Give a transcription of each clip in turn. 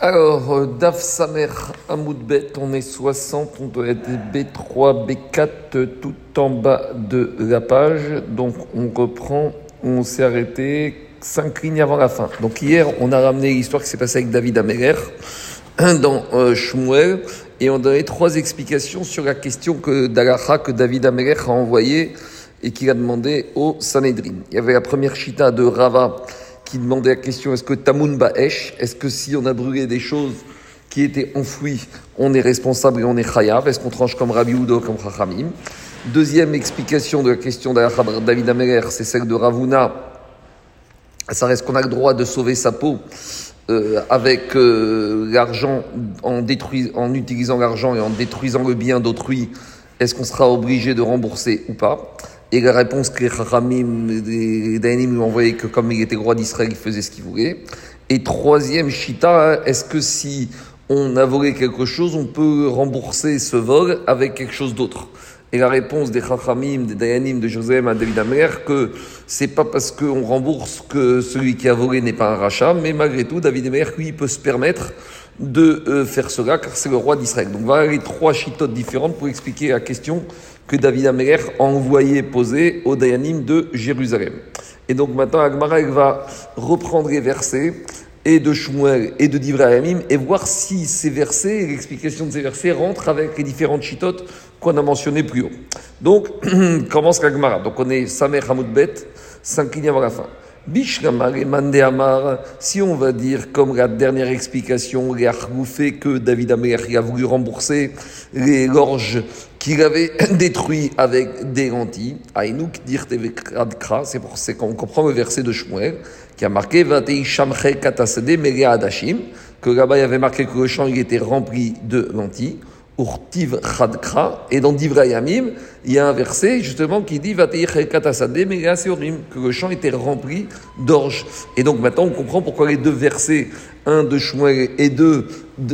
Alors, euh, Daf Samer Amoudbet, on est 60, on doit être B3, B4, tout en bas de la page. Donc, on reprend, on s'est arrêté 5 lignes avant la fin. Donc, hier, on a ramené l'histoire qui s'est passée avec David Améler dans euh, Shmuel, et on donnait trois explications sur la question que d'Alacha que David Améler a envoyée et qu'il a demandé au Sanhedrin. Il y avait la première chita de Rava qui demandait la question est-ce que Tamun Ba'esh, est-ce que si on a brûlé des choses qui étaient enfouies, on est responsable et on est chayav Est-ce qu'on tranche comme Rabbi Udo, comme Chachamim Deuxième explication de la question de David c'est celle de Ravuna. Ça reste qu'on a le droit de sauver sa peau euh, avec euh, l'argent en, en utilisant l'argent et en détruisant le bien d'autrui. Est-ce qu'on sera obligé de rembourser ou pas? Et la réponse que Chachamim, les Dayanim lui ont envoyé que comme il était roi d'Israël, il faisait ce qu'il voulait. Et troisième Shita, est-ce que si on a volé quelque chose, on peut rembourser ce vol avec quelque chose d'autre? Et la réponse des Chachamim, des Dayanim, de Joseph à David Amer, que c'est pas parce qu'on rembourse que celui qui a volé n'est pas un rachat, mais malgré tout, David Amer, lui, peut se permettre de euh, faire cela, car c'est le roi d'Israël. Donc voilà les trois chitotes différentes pour expliquer la question que David Améler a envoyé poser au Dayanim de Jérusalem. Et donc maintenant, Agmara va reprendre les versets et de Shmuel et de Divrayamim et voir si ces versets, l'explication de ces versets rentrent avec les différentes chitotes qu'on a mentionnées plus haut. Donc, commence l'Agmara. Donc on est Samer Hamoudbet, 5 lignes avant la fin. Si on va dire comme la dernière explication, les fait que David Améler a voulu rembourser les gorges qu'il avait détruit avec des lentilles. Aïnouk dire c'est pour ça qu'on comprend le verset de Shmuel qui a marqué que là-bas il avait marqué que le champ était rempli de lentilles. Urtiv Chadkra. Et dans Divrayamim, il y a un verset justement qui dit que le champ était rempli d'orge. Et donc maintenant on comprend pourquoi les deux versets, un de Shmuel et, deux,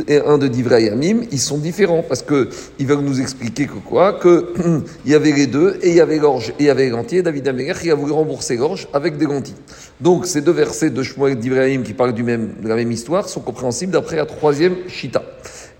et un de Divrayamim, ils sont différents. Parce qu'ils veulent nous expliquer que quoi? Que il y avait les deux, et il y avait l'orge, et il y avait les lentilles. David Améler qui a voulu rembourser l'orge avec des lentilles. Donc ces deux versets de Shmuel et d'Ivrayamim qui parlent du même, de la même histoire sont compréhensibles d'après la troisième Shita.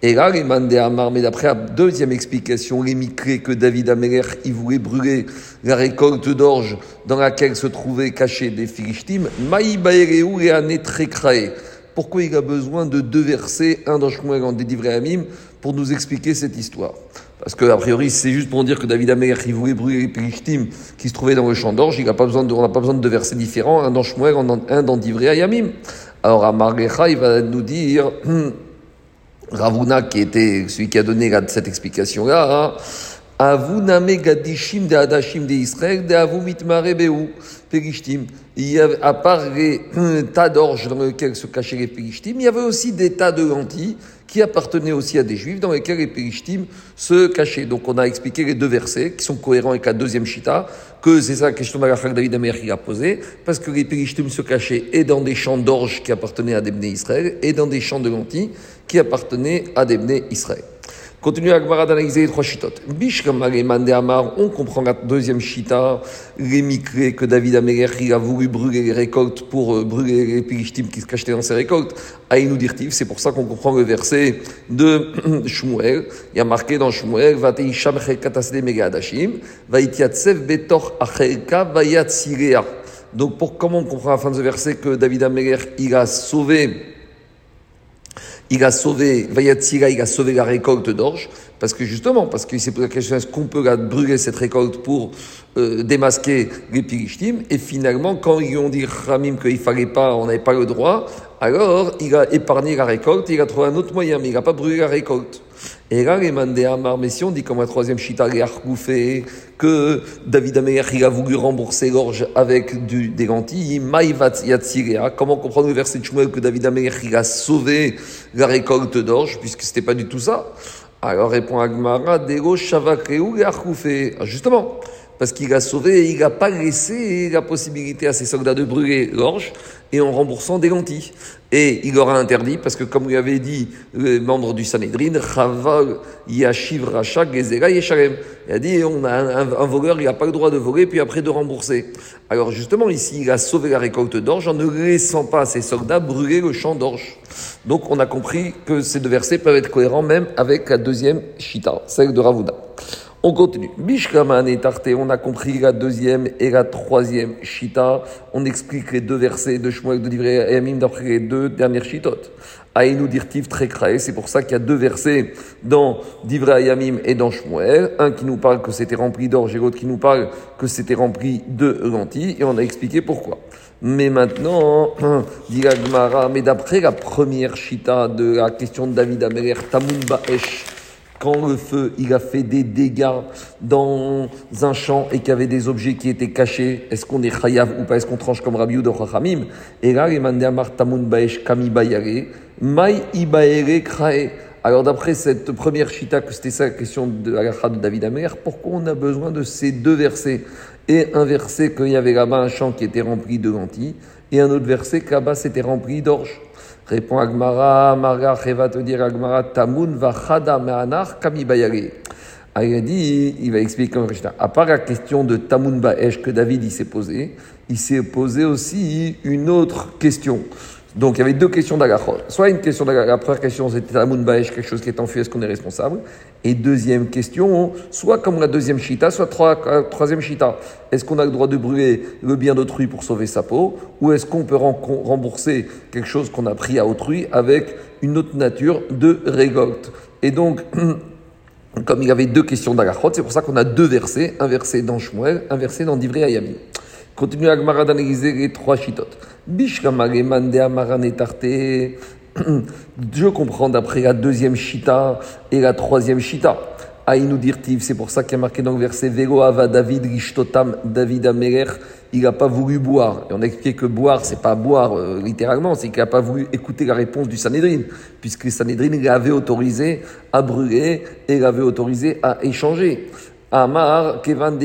Et là, les mandé Amar, mais d'après la deuxième explication, les que David Améler, il voulait brûler la récolte d'orge dans laquelle se trouvaient cachés des Philistines, Maï et Pourquoi il a besoin de deux versets, un dans Shmuel, un des Amim, pour nous expliquer cette histoire? Parce que, a priori, c'est juste pour dire que David Améler, il voulait brûler les Philistines qui se trouvaient dans le champ d'orge. Il a pas besoin de, on n'a pas besoin de deux versets différents, un dans Shmuel, un dans Divrei Alors, Amar il va nous dire, Ravuna, qui était celui qui a donné cette explication-là, Avuname gadishim de Adashim de Israël, de Avumit Beu, Périshtim. Il y avait, à part les tas d'orge dans lesquels se cachaient les Périshtim, il y avait aussi des tas de lentilles qui appartenaient aussi à des juifs dans lesquels les Périshtim se cachaient. Donc on a expliqué les deux versets qui sont cohérents avec la deuxième Shita, que c'est ça la question de David Amer qui a posée, parce que les Périshtim se cachaient et dans des champs d'orge qui appartenaient à des Israël et dans des champs de lentilles qui appartenaient à des Israël. Continue à d'analyser les trois chitotes. On comprend la deuxième chita, les que David Améler, a voulu brûler les récoltes pour euh, brûler les pirichtim qui se cachaient dans ses récoltes. Aïnou dirtiv, c'est pour ça qu'on comprend le verset de Shmuel. Il y a marqué dans Shmuel, Vatei shamche katasde megadashim, vaitiatsev betor achelka vayatsirea. Donc, pour comment on comprend à la fin de ce verset que David Améler, il a sauvé il a sauvé, Vayatsira, il a sauvé la récolte d'orge, parce que justement, parce qu'il s'est posé la question, est-ce qu'on peut brûler cette récolte pour euh, démasquer les Pirishtim? Et finalement, quand ils ont dit Ramim qu'il fallait pas, on n'avait pas le droit, alors il a épargné la récolte, il a trouvé un autre moyen, mais il n'a pas brûlé la récolte. Et là, les mandés Amar, mais si on dit comme la troisième chita, les que David Ameyer, il a voulu rembourser l'orge avec du, des lentilles, Maïvat Yatsirea, comment comprendre le verset de Shmuel que David Ameyer, il a sauvé la récolte d'orge, puisque c'était pas du tout ça? Alors répond Agmara, Dego Shavakreu ah, Justement, parce qu'il a sauvé il n'a pas laissé la possibilité à ses soldats de brûler l'orge et en remboursant des lentilles. Et il aura interdit, parce que comme lui avait dit le membre du Sanhedrin, Chaval Yashiv Racha Gezera Yeshalem. Il a dit on a un, voleur, il n'a pas le droit de voler, puis après de rembourser. Alors justement, ici, il a sauvé la récolte d'orge en ne laissant pas ses soldats brûler le champ d'orge. Donc on a compris que ces deux versets peuvent être cohérents même avec la deuxième Shita, celle de Ravouda. On continue. Bishkaman et Tarté, on a compris la deuxième et la troisième Shita. On explique les deux versets de Shmuel de Divrei Ayamim d'après les deux dernières Shitot. Aïnou dirtiv très craé, c'est pour ça qu'il y a deux versets dans Divrei Ayamim et dans Shmuel. Un qui nous parle que c'était rempli d'orge et l'autre qui nous parle que c'était rempli de lentilles. Et on a expliqué pourquoi. Mais maintenant, dit mais d'après la première Shita de la question de David Améler, Tamun Ba'esh, quand le feu il a fait des dégâts dans un champ et qu'il y avait des objets qui étaient cachés, est-ce qu'on est chayav ou pas? Est-ce qu'on tranche comme Rabbi Chachamim? Et là, il Amar Tamun Baesh Kami Bayare, Mai Ibaere Krae. Alors d'après cette première chita, que c'était ça la question de la de David Amer, pourquoi on a besoin de ces deux versets? Et un verset qu'il y avait là-bas un champ qui était rempli de lentilles, et un autre verset que là-bas c'était rempli d'orge. Répond Agmara, Marga, va te dire Agmara, Tamun vachada me'anar kami bayari. Ah, il dit, il va expliquer comme À part la question de Tamun Baesh que David il s'est posé, il s'est posé aussi une autre question. Donc il y avait deux questions d'Agachot. Soit une question d'Agachot, la première question c'était Tamun Baesh, quelque chose qui est enfui, est-ce qu'on est responsable? Et deuxième question, soit comme la deuxième Shita, soit trois, troisième Shita. Est-ce qu'on a le droit de brûler le bien d'autrui pour sauver sa peau? Ou est-ce qu'on peut rembourser quelque chose qu'on a pris à autrui avec une autre nature de récolte? Et donc, comme il y avait deux questions d'Agachot, c'est pour ça qu'on a deux versets, un verset dans Shmuel, un verset dans Divrei Ayami. Continue Agmara d'analyser les trois chitotes. Je comprends d'après la deuxième chita et la troisième chita. Aïnou dirtiv, c'est pour ça qu'il y a marqué dans le verset Vego ava David rishtotam David ameler, il n'a pas voulu boire. Et on a expliqué que boire, c'est pas boire euh, littéralement, c'est qu'il n'a pas voulu écouter la réponse du Sanhedrin, puisque le Sanhedrin l'avait autorisé à brûler et l'avait autorisé à échanger. Amar, Kevan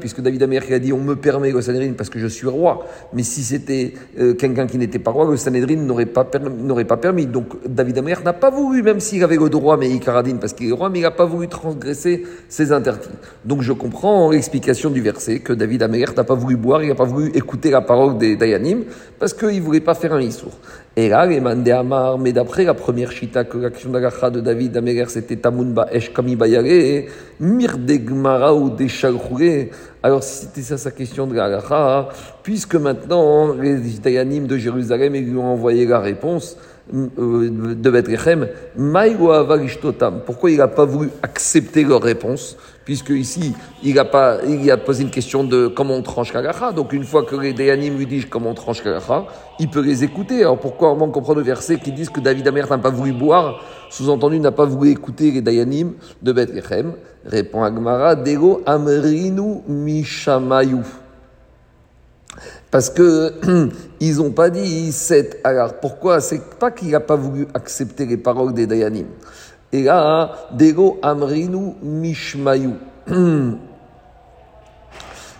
puisque David Amer a dit on me permet le Sanhedrin parce que je suis roi. Mais si c'était euh, quelqu'un qui n'était pas roi, le Sanhedrin n'aurait pas, permis. Donc David Amer n'a pas voulu, même s'il avait le droit, mais Ikaradine, parce qu'il est roi, mais il n'a pas voulu transgresser ses interdits. Donc je comprends l'explication du verset que David Amer n'a pas voulu boire, il n'a pas voulu écouter la parole des Dayanim, parce qu'il ne voulait pas faire un issour. Et là, les Mandé Amar, mais d'après la première chita que l'action d'Agacha de David Améler, c'était Tamunba Esh Kami Bayare, Mirdegmara ou Deshalchouré. Alors, c'était ça sa question de l'Agacha, puisque maintenant les Dayanim de Jérusalem lui ont envoyé la réponse, euh, de Bethlehem, pourquoi il n'a pas voulu accepter leur réponse? Puisque ici, il a, pas, il a posé une question de comment on tranche Kagacha. Donc, une fois que les Dayanim lui disent comment on tranche Kagacha, il peut les écouter. Alors, pourquoi on comprend le verset qui disent que David Amer n'a pas voulu boire? Sous-entendu, n'a pas voulu écouter les Dayanim de Bethlehem. Répond Agmara, Dego Amrinu Mishamayou. Parce que ils n'ont pas dit cette. Alors pourquoi? C'est pas qu'il n'a pas voulu accepter les paroles des Dayanim. Et là, Dego Amrinu Mishmayu.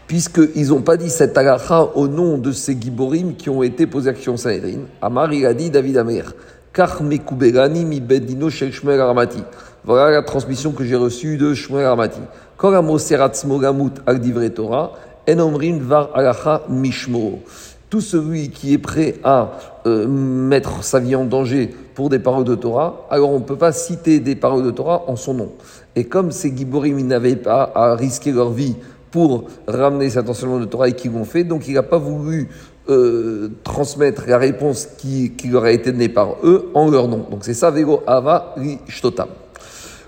Puisqu'ils n'ont pas dit cette agacha au nom de ces giborim qui ont été posés action Sanhedrin. Amar, il a dit David Amer. mi bedino. Voilà la transmission que j'ai reçue de Shmuel Aramati. Kol amoserat mogamut al. Enomrim var alacha mishmo. Tout celui qui est prêt à euh, mettre sa vie en danger pour des paroles de Torah, alors on ne peut pas citer des paroles de Torah en son nom. Et comme ces Giborim n'avaient pas à risquer leur vie pour ramener cet enseignement de Torah et qu'ils l'ont fait, donc il n'a pas voulu euh, transmettre la réponse qui, qui, leur a été donnée par eux en leur nom. Donc c'est ça, Vego Ava Shtotam.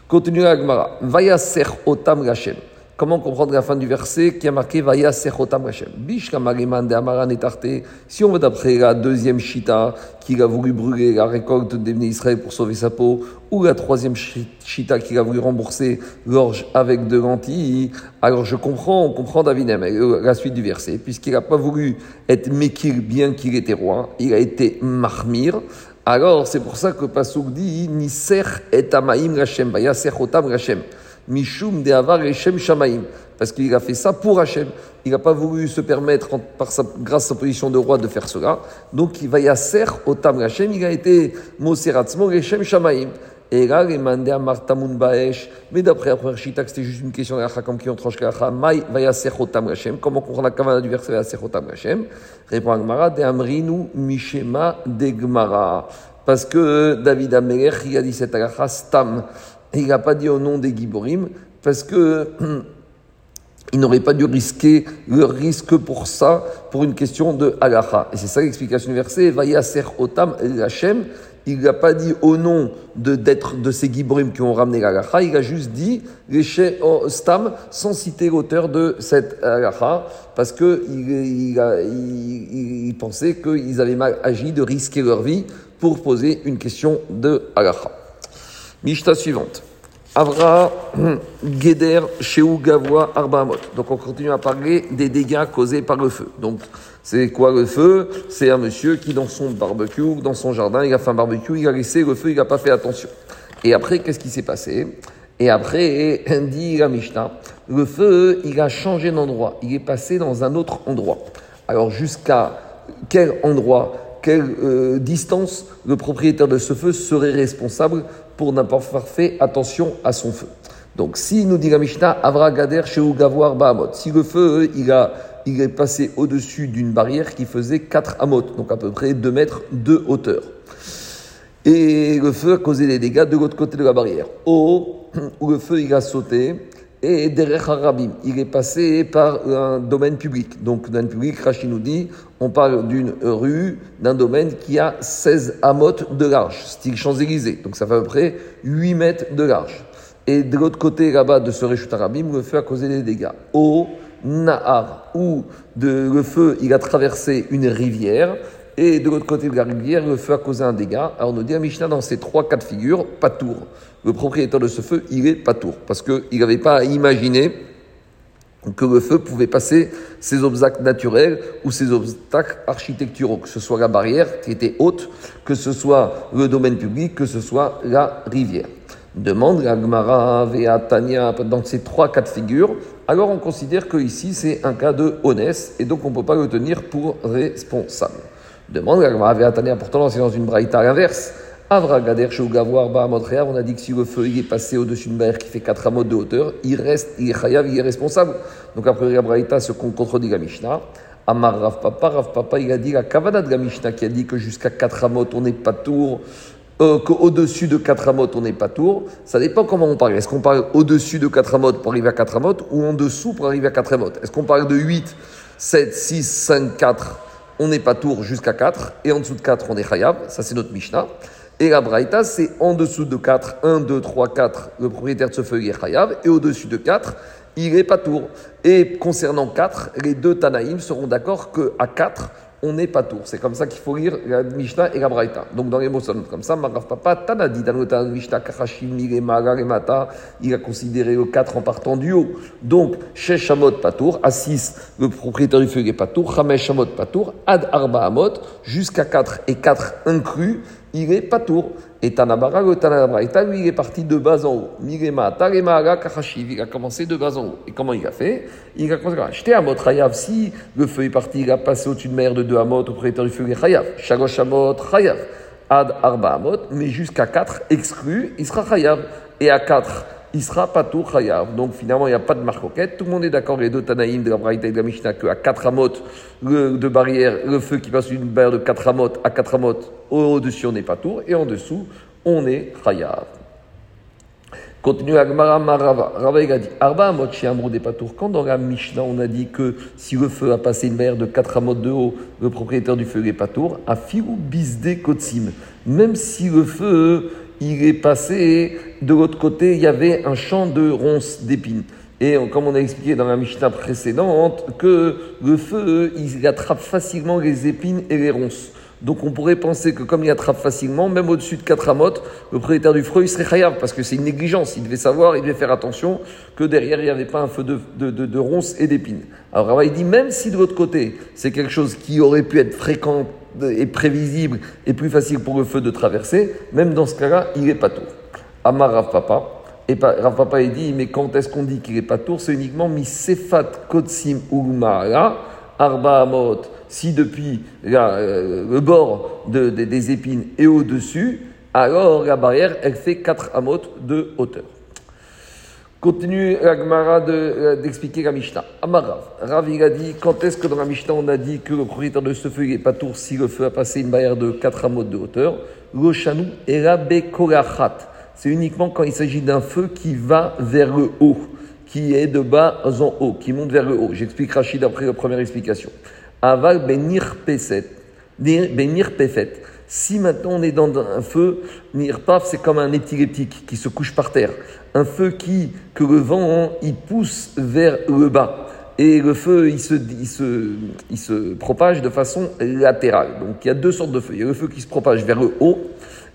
Continue la Gemara. Vaya Ser Otam Gashem. Comment comprendre la fin du verset qui a marqué Vaya Sechotam Hashem. De Amaran et Si on va d'après la deuxième Shita qui a voulu brûler la récolte des Israël pour sauver sa peau, ou la troisième Shita qui a voulu rembourser l'orge avec de lentilles, alors je comprends, on comprend David euh, la suite du verset, puisqu'il n'a pas voulu être Mekir bien qu'il était roi, il a été Mahmir. Alors c'est pour ça que Pasuk dit Niser et Amaim Hashem, Vaya Sechotam Hashem Mishum de Avar Shem Shamaim. Parce qu'il a fait ça pour Hachem. Il n'a pas voulu se permettre, par sa, grâce à sa position de roi, de faire cela. Donc, il va y yasser au Tam Hachem. Il a été Moseratzmo Shem Shamaim. Et là, les mandés à Martamun Baesh, mais d'après la première chita, c'était juste une question la comme qui ont tranché la Maï va yasser Tam Hashem. Comment comprendre la kavana du verset yasser Tam Hashem Répond Agmara, de Amrinu Mishema de Gmara. Parce que David Amelech, il a dit cette alacha Stam. Il n'a pas dit au nom des Giborim, parce que. il n'aurait pas dû risquer le risque pour ça, pour une question de halacha. Et c'est ça l'explication du verset. Vayaser otam il n'a pas dit au nom de, d'être de ces Gibrim qui ont ramené l'agacha, il a juste dit les Stam sans citer l'auteur de cette agacha, parce qu'il il, pensait qu'ils avaient mal agi de risquer leur vie pour poser une question de agacha. Mishta suivante. Avra Geder Sheu Gavoa Arbaamot. Donc on continue à parler des dégâts causés par le feu. Donc c'est quoi le feu? C'est un monsieur qui dans son barbecue, dans son jardin, il a fait un barbecue, il a laissé le feu, il n'a pas fait attention. Et après, qu'est-ce qui s'est passé? Et après, dit la Mishnah, le feu, il a changé d'endroit, il est passé dans un autre endroit. Alors jusqu'à quel endroit? Quelle euh, distance le propriétaire de ce feu serait responsable pour n'avoir fait attention à son feu. Donc, si nous dit la Mishnah, Avra Gader chez Gavoar Bahamot, si le feu, il, a, est passé au-dessus d'une barrière qui faisait 4 amot, donc à peu près 2 mètres de hauteur. Et le feu a causé des dégâts de l'autre côté de la barrière. Au, où le feu, il a sauté, et derrière Harabim, il est passé par un domaine public. Donc, domaine public, Rachid nous dit, on parle d'une rue, d'un domaine qui a 16 amotes de large, style Champs-Élysées. Donc, ça fait à peu près 8 mètres de large. Et de l'autre côté, là-bas, de ce Réchut Harabim, le feu a causé des dégâts. Au Nahar, où de, le feu, il a traversé une rivière, et de l'autre côté de la rivière, le feu a causé un dégât. Alors, on nous dit à Mishnah, dans ces trois cas de figure, pas tour le propriétaire de ce feu, il est pas tour. Parce qu'il n'avait pas à imaginer que le feu pouvait passer ces obstacles naturels ou ces obstacles architecturaux, que ce soit la barrière qui était haute, que ce soit le domaine public, que ce soit la rivière. Demande la Gemara, Tanya, dans ces trois cas de figure, alors on considère que ici c'est un cas de honnête et donc on ne peut pas le tenir pour responsable. Demande la Tanya, pourtant c'est dans une braïta inverse. Avra Gader on a dit que si le feu est passé au-dessus d'une barrière qui fait 4 amots de hauteur, il reste, il est chayav, il est responsable. Donc après la Braïta, qu'on contredit la Mishnah. Amar Rav Papa, Rav Papa, il a dit la Kavana de Mishnah qui a dit que jusqu'à 4 amot on n'est pas tour, euh, qu'au-dessus de 4 amot on n'est pas tour. Ça dépend comment on parle. Est-ce qu'on parle au-dessus de 4 amot pour arriver à 4 amot ou en dessous pour arriver à 4 amot Est-ce qu'on parle de 8, 7, 6, 5, 4 on n'est pas tour jusqu'à 4 et en dessous de 4 on est chayav, ça c'est notre Mishnah. Et la Braïta, c'est en dessous de 4, 1, 2, 3, 4, le propriétaire de ce feu est Chayav, et au-dessus de 4, il est tour. Et concernant 4, les deux Tanaïm seront d'accord qu'à 4, on n'est pas tour. C'est comme ça qu'il faut lire la Mishnah et la Braïta. Donc dans les mots comme ça, Marav Papa, Tanadi, le Mishnah, Kachashim, Mata, il a considéré le 4 en partant du haut. Donc, chez Shamot Patour, à 6, le propriétaire du feu est Patour, Chamesh Shamot Patour, Ad Arba Amot, jusqu'à 4 et 4 inclus, il est tour. Et Tanabara, le Tanabraïta, lui, il est parti de bas en haut. Mirema, Tarema, Kachashiv, il a commencé de bas en haut. Et comment il a fait? Il a commencé à acheter Amot Chayav. Si le feu est parti, il a passé au-dessus de mer de deux Amot, au propriétaire du feu, il est Chayav. Shagosh Amot, Chayav. Ad Arba Amot, mais jusqu'à 4 exclus, il sera Chayav. Et à 4, il sera tout chayav. Donc finalement, il n'y a pas de marcoquette. Tout le monde est d'accord, les deux Tanaïm de la Braïta et de la Mishnah, qu'à 4 amot de barrière, le feu qui passe d'une barrière de 4 amot à 4 amot, au-dessus on est tour et en dessous on est chayav. Continue Agmara Marava. Rava a dit Arba amot des Patour. Quand dans la Mishnah on a dit que si le feu a passé une barrière de 4 amot de haut, le propriétaire du feu est tour, a fiou bisde kotsim. Même si le feu il est passé, de l'autre côté, il y avait un champ de ronces d'épines. Et comme on a expliqué dans la Mishnah précédente, que le feu, il attrape facilement les épines et les ronces. Donc on pourrait penser que comme il attrape facilement, même au-dessus de 4 amotes, le propriétaire du fruit serait chayav, parce que c'est une négligence. Il devait savoir, il devait faire attention que derrière il n'y avait pas un feu de, de, de, ronces et d'épines. Alors il dit, même si de l'autre côté, c'est quelque chose qui aurait pu être fréquent et prévisible et plus facile pour le feu de traverser, même dans ce cas-là, il n'est pas tout. Amar Papa, Et Rav Papa il dit, mais quand est-ce qu'on dit qu'il est pas tour? C'est uniquement mi sefat kotsim ulmara arba amot. Si depuis euh, le bord des épines est au-dessus, alors la barrière, elle fait 4 amot de hauteur. Continue la euh, d'expliquer la Mishnah. Amarav. Rav, il a dit, quand est-ce que dans la Mishnah on a dit que le propriétaire de ce feu n'est pas tour si le feu a passé une barrière de 4 amot de hauteur? Le chanou est C'est uniquement quand il s'agit d'un feu qui va vers le haut, qui est de bas en haut, qui monte vers le haut. J'explique Rachid après la première explication. Aval benir peset. Benir pefet. Si maintenant on est dans un feu, nirpaf, c'est comme un épileptique qui se couche par terre un feu qui, que le vent, il pousse vers le bas. Et le feu, il se, propage de façon latérale. Donc il y a deux sortes de feux. Il y a le feu qui se propage vers le haut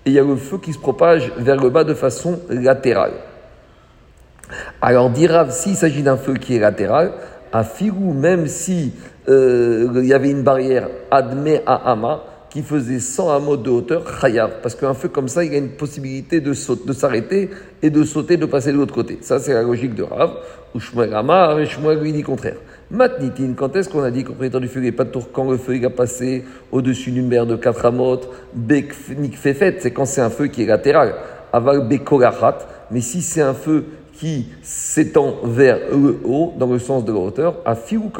et il y a le feu qui se propage vers le bas de façon latérale. Alors, dira, s'il s'agit d'un feu qui est latéral, à Firou, même si euh, il y avait une barrière admet à Ama, qui faisait 100 hameaux de hauteur, chayav. Parce qu'un feu comme ça, il a une possibilité de, de s'arrêter et de sauter, de passer de l'autre côté. Ça, c'est la logique de Rav. Ou Shmuel Amar, et Shmuel lui dit contraire. Matnitin, quand est-ce qu'on a dit qu'au propriétaire du feu n'est pas de tour quand le feu il a passé au-dessus d'une mer de 4 amot Beknik fefet, c'est quand c'est un feu qui est latéral. Aval bekolachat, mais si c'est un feu qui s'étend vers le haut, dans le sens de la hauteur, à fiou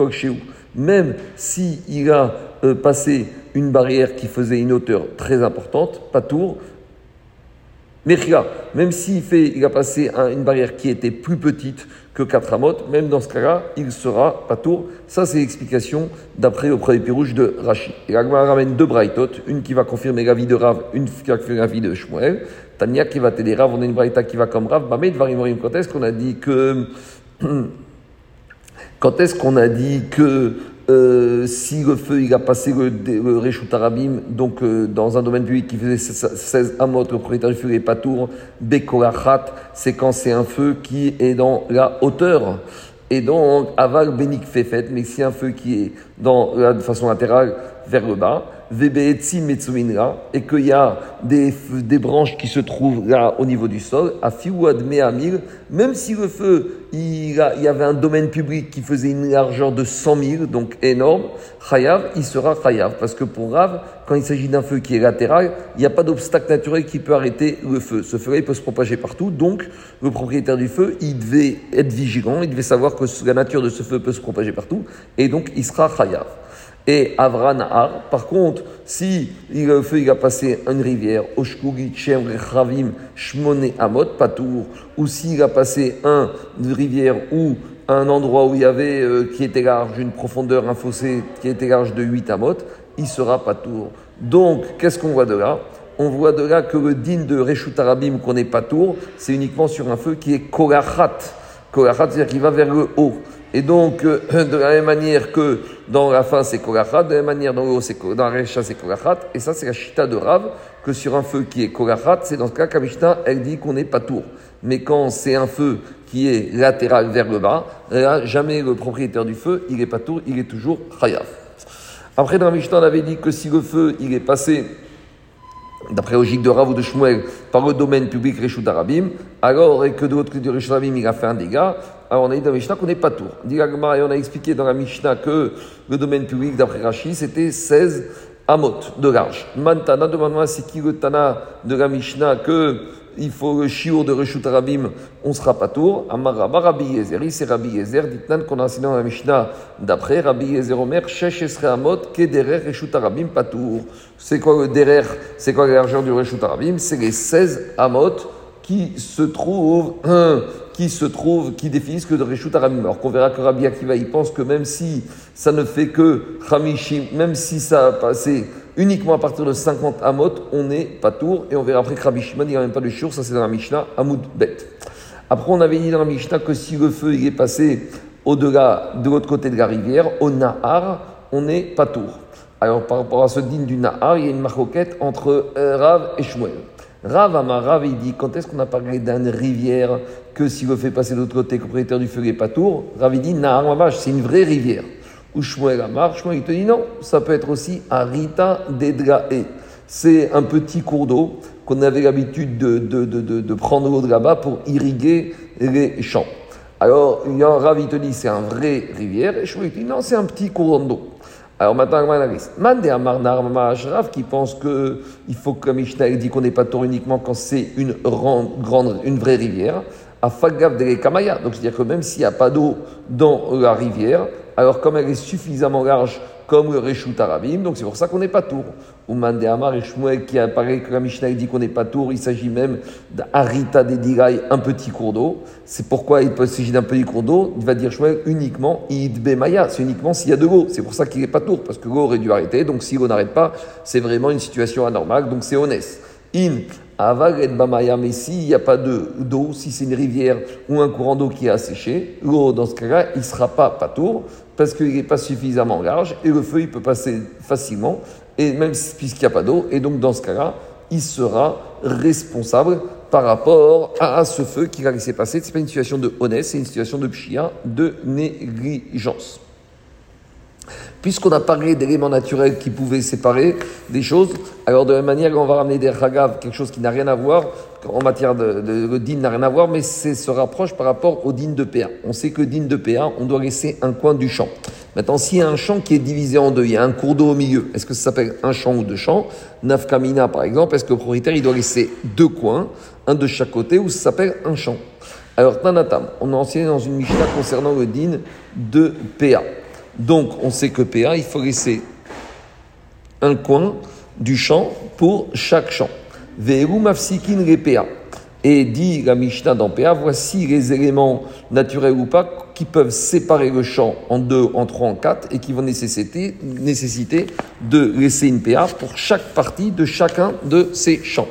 même s'il il a euh, passé une barrière qui faisait une hauteur très importante, pas tour. Mechia, même s'il fait, il a passé une barrière qui était plus petite que 4 amot, même dans ce cas-là, il sera pas tour. Ça, c'est l'explication d'après le premier pirouge de Rashi. Et Agma ramène deux braïtot, une qui va confirmer la vie de Rav, une qui va confirmer la vie de Shmuel. Tania qui va t'aider Rav, on a une braïta qui va comme Rav. Bamed Varimorim, quand est-ce qu'on a dit que. Quand est-ce qu'on a dit que euh, si le feu il a passé le, le Arabim, donc euh, dans un domaine public qui faisait 16 amot, le propriétaire du feu n'est pas tour, Bekorachat, c'est quand c'est un feu qui est dans la hauteur. Et donc, aval benik fefet, mais si un feu qui est dans de façon latérale vers le bas, et qu'il y a des, des, branches qui se trouvent là au niveau du sol, à Mehamil, même si le feu, il, y avait un domaine public qui faisait une largeur de 100 000, donc énorme, Chayav, il sera Chayav. Parce que pour Rav, quand il s'agit d'un feu qui est latéral, il n'y a pas d'obstacle naturel qui peut arrêter le feu. Ce feu-là, il peut se propager partout, donc le propriétaire du feu, il devait être vigilant, il devait savoir que la nature de ce feu peut se propager partout, et donc il sera Chayav et Avranahar. Par contre, si le feu il a passé une rivière, Oshkugi, Rechavim, Shmone, Amot, Patour, ou s'il a passé un, une rivière ou un endroit où il y avait, euh, qui était large, une profondeur, un fossé qui était large de 8 amot, il sera Patour. Donc, qu'est-ce qu'on voit de là? On voit de là que le din de Reshut Arabim qu'on n'est pas tour, c'est uniquement sur un feu qui est Kolachat. Kolachat, c'est-à-dire qu'il va vers le haut. Et donc, euh, de la même manière que dans la fin c'est kolachat, de la même manière dans le haut c'est dans kolachat, et ça c'est la chita de Rav, que sur un feu qui est kolachat, c'est dans ce cas qu'Amishna, elle dit qu'on n'est pas tour. Mais quand c'est un feu qui est latéral vers le bas, là, jamais le propriétaire du feu, il n'est pas tour, il est toujours chayav. Après, dans la Mishnah, on avait dit que si le feu, il est passé d'après logique de Rav ou de Shmuel, par le domaine public Reshut Arabim, alors, et que de l'autre côté du Reshut Arabim, il a fait un dégât, alors on a dit dans la Mishnah qu'on n'est pas tour. Et on a expliqué dans la Mishnah que le domaine public d'après Rashi, c'était 16 amot de large. Mantana, demande-moi c'est qui le Tana de la Mishnah que il faut le chiour de Reshut Arabim, on sera pas tour. Amaraba Rabbi Yezer, c'est Rabbi Yezer, dit qu'on a enseigné dans la Mishnah d'après, Rabbi Yezer Omer, Shesh Esre Amot, Kederer Reshut Arabim tour. C'est quoi le derer C'est quoi l'argent du Reshut Arabim? C'est les 16 amot qui se trouvent, qui se trouvent, qui définissent que de Reshut Aramim. Alors qu'on verra que Rabbi Akiva, il pense que même si ça ne fait que Hamishim, même si ça a passé uniquement à partir de 50 Amot, on n'est pas tour. Et on verra après que Rabbi il n'y a même pas de chiour, ça c'est dans la Mishnah, Amoud Bet. Après, on avait dit dans la Mishnah que si le feu il est passé au-delà, de l'autre côté de la rivière, au Nahar, on n'est pas tour. Alors, par rapport à ce digne du Nahar, il y a une marquette entre euh, Rav et Shmuel. Rav Amar, il dit quand est-ce qu'on a parlé d'une rivière que si le fait passer de l'autre côté, propriétaire du feu n'est pas tour? Rav il dit Nahar c'est une vraie rivière. Ou Shmuel Amar, Shmuel il te dit non, ça peut être aussi Arita Dedrae. c'est un petit cours d'eau qu'on avait l'habitude de, de, de, de prendre l'eau de là-bas pour irriguer les champs. Alors, il Rav, te dit c'est un vrai rivière, et je lui dis non, c'est un petit courant d'eau. Alors maintenant. Mande Rav qui pense que il faut que Mishnah dit qu'on n'est pas tour uniquement quand c'est une grande, une vraie rivière. À Fagav de Kamaya. Donc c'est-à-dire que même s'il n'y a pas d'eau dans la rivière, alors comme elle est suffisamment large comme le Reshut Arabim, donc c'est pour ça qu'on n'est pas tour. Ou Mande Amar et Shmuel qui apparaît que la Mishnah dit qu'on n'est pas tour, il s'agit même d'Arita Dedirai, un petit cours d'eau. C'est pourquoi il s'agir d'un petit cours d'eau, il va dire Shmuel uniquement Idbe Maya, c'est uniquement s'il y a de l'eau. C'est pour ça qu'il n'est pas tour, parce que l'eau aurait dû arrêter, donc si l'eau n'arrête pas, c'est vraiment une situation anormale, donc c'est honnête. In Aval et Bamaya, mais s'il n'y a pas d'eau, si c'est une rivière ou un courant d'eau qui est asséché, l'eau dans ce cas-là, il ne sera pas patour parce qu'il n'est pas suffisamment large et le feu peut passer facilement, et même puisqu'il n'y a pas d'eau, et donc dans ce cas-là, il sera responsable par rapport à, ce feu qu'il a laissé passer. Ce n'est pas une situation de honnête, c'est une situation de pshia, de négligence. Puisqu'on a parlé d'éléments naturels qui pouvaient séparer des choses, alors de la même manière, on va ramener des ragav, quelque chose qui n'a rien à voir, en matière de, de, din n'a rien à voir, mais c'est se rapproche par rapport au din de PA. On sait que din de PA, on doit laisser un coin du champ. Maintenant, s'il y a un champ qui est divisé en deux, il y a un cours d'eau au milieu, est-ce que ça s'appelle un champ ou deux champs? Nafkamina, par exemple, est-ce que le propriétaire, il doit laisser deux coins, un de chaque côté, ou ça s'appelle un champ? Alors, Tanatam, on a enseigné dans une Mishnah concernant le din de PA. Donc, on sait que PA, il faut laisser un coin du champ pour chaque champ. Ve'eru mafsikin PA. Et dit la Mishnah dans PA, voici les éléments naturels ou pas qui peuvent séparer le champ en deux, en trois, en quatre, et qui vont nécessiter, nécessiter de laisser une PA pour chaque partie de chacun de ces champs.